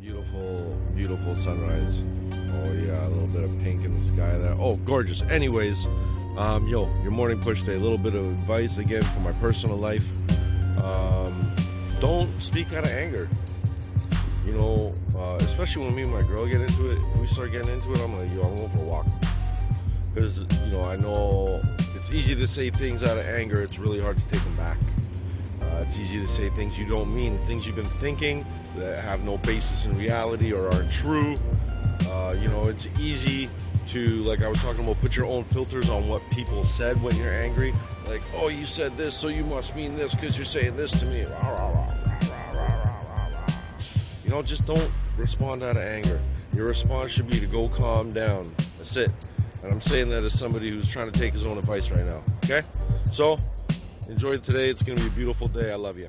Beautiful, beautiful sunrise. Oh yeah, a little bit of pink in the sky there. Oh, gorgeous. Anyways, um, yo, your morning push day. A little bit of advice again for my personal life. Um, don't speak out of anger. You know, uh, especially when me and my girl get into it. If we start getting into it, I'm like, yo, I'm going for a walk. Because you know, I know it's easy to say things out of anger. It's really hard to take them back. Uh, it's easy to say things you don't mean, things you've been thinking that have no basis in reality or aren't true. Uh, you know, it's easy to, like I was talking about, put your own filters on what people said when you're angry. Like, oh, you said this, so you must mean this because you're saying this to me. Rah, rah, rah, you know, just don't respond out of anger. Your response should be to go calm down. That's it. And I'm saying that as somebody who's trying to take his own advice right now. Okay? So, enjoy today. It's going to be a beautiful day. I love you.